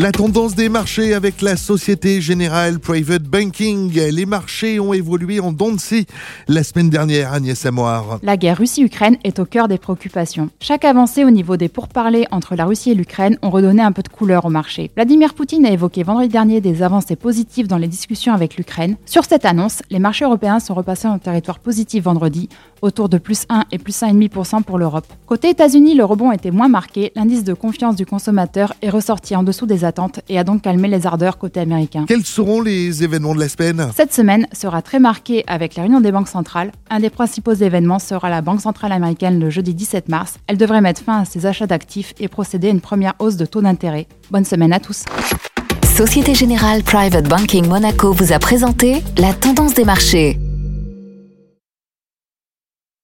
La tendance des marchés avec la Société Générale Private Banking. Les marchés ont évolué en dents la semaine dernière, Agnès Amoir. La guerre Russie-Ukraine est au cœur des préoccupations. Chaque avancée au niveau des pourparlers entre la Russie et l'Ukraine ont redonné un peu de couleur au marché. Vladimir Poutine a évoqué vendredi dernier des avancées positives dans les discussions avec l'Ukraine. Sur cette annonce, les marchés européens sont repassés en territoire positif vendredi, autour de plus 1 et plus 1,5% pour l'Europe. Côté États-Unis, le rebond était moins marqué. L'indice de confiance du consommateur est ressorti en dessous des attentes et a donc calmé les ardeurs côté américain. Quels seront les événements de la semaine? Cette semaine sera très marquée avec la réunion des banques centrales. Un des principaux événements sera la Banque centrale américaine le jeudi 17 mars. Elle devrait mettre fin à ses achats d'actifs et procéder à une première hausse de taux d'intérêt. Bonne semaine à tous. Société Générale Private Banking Monaco vous a présenté la tendance des marchés.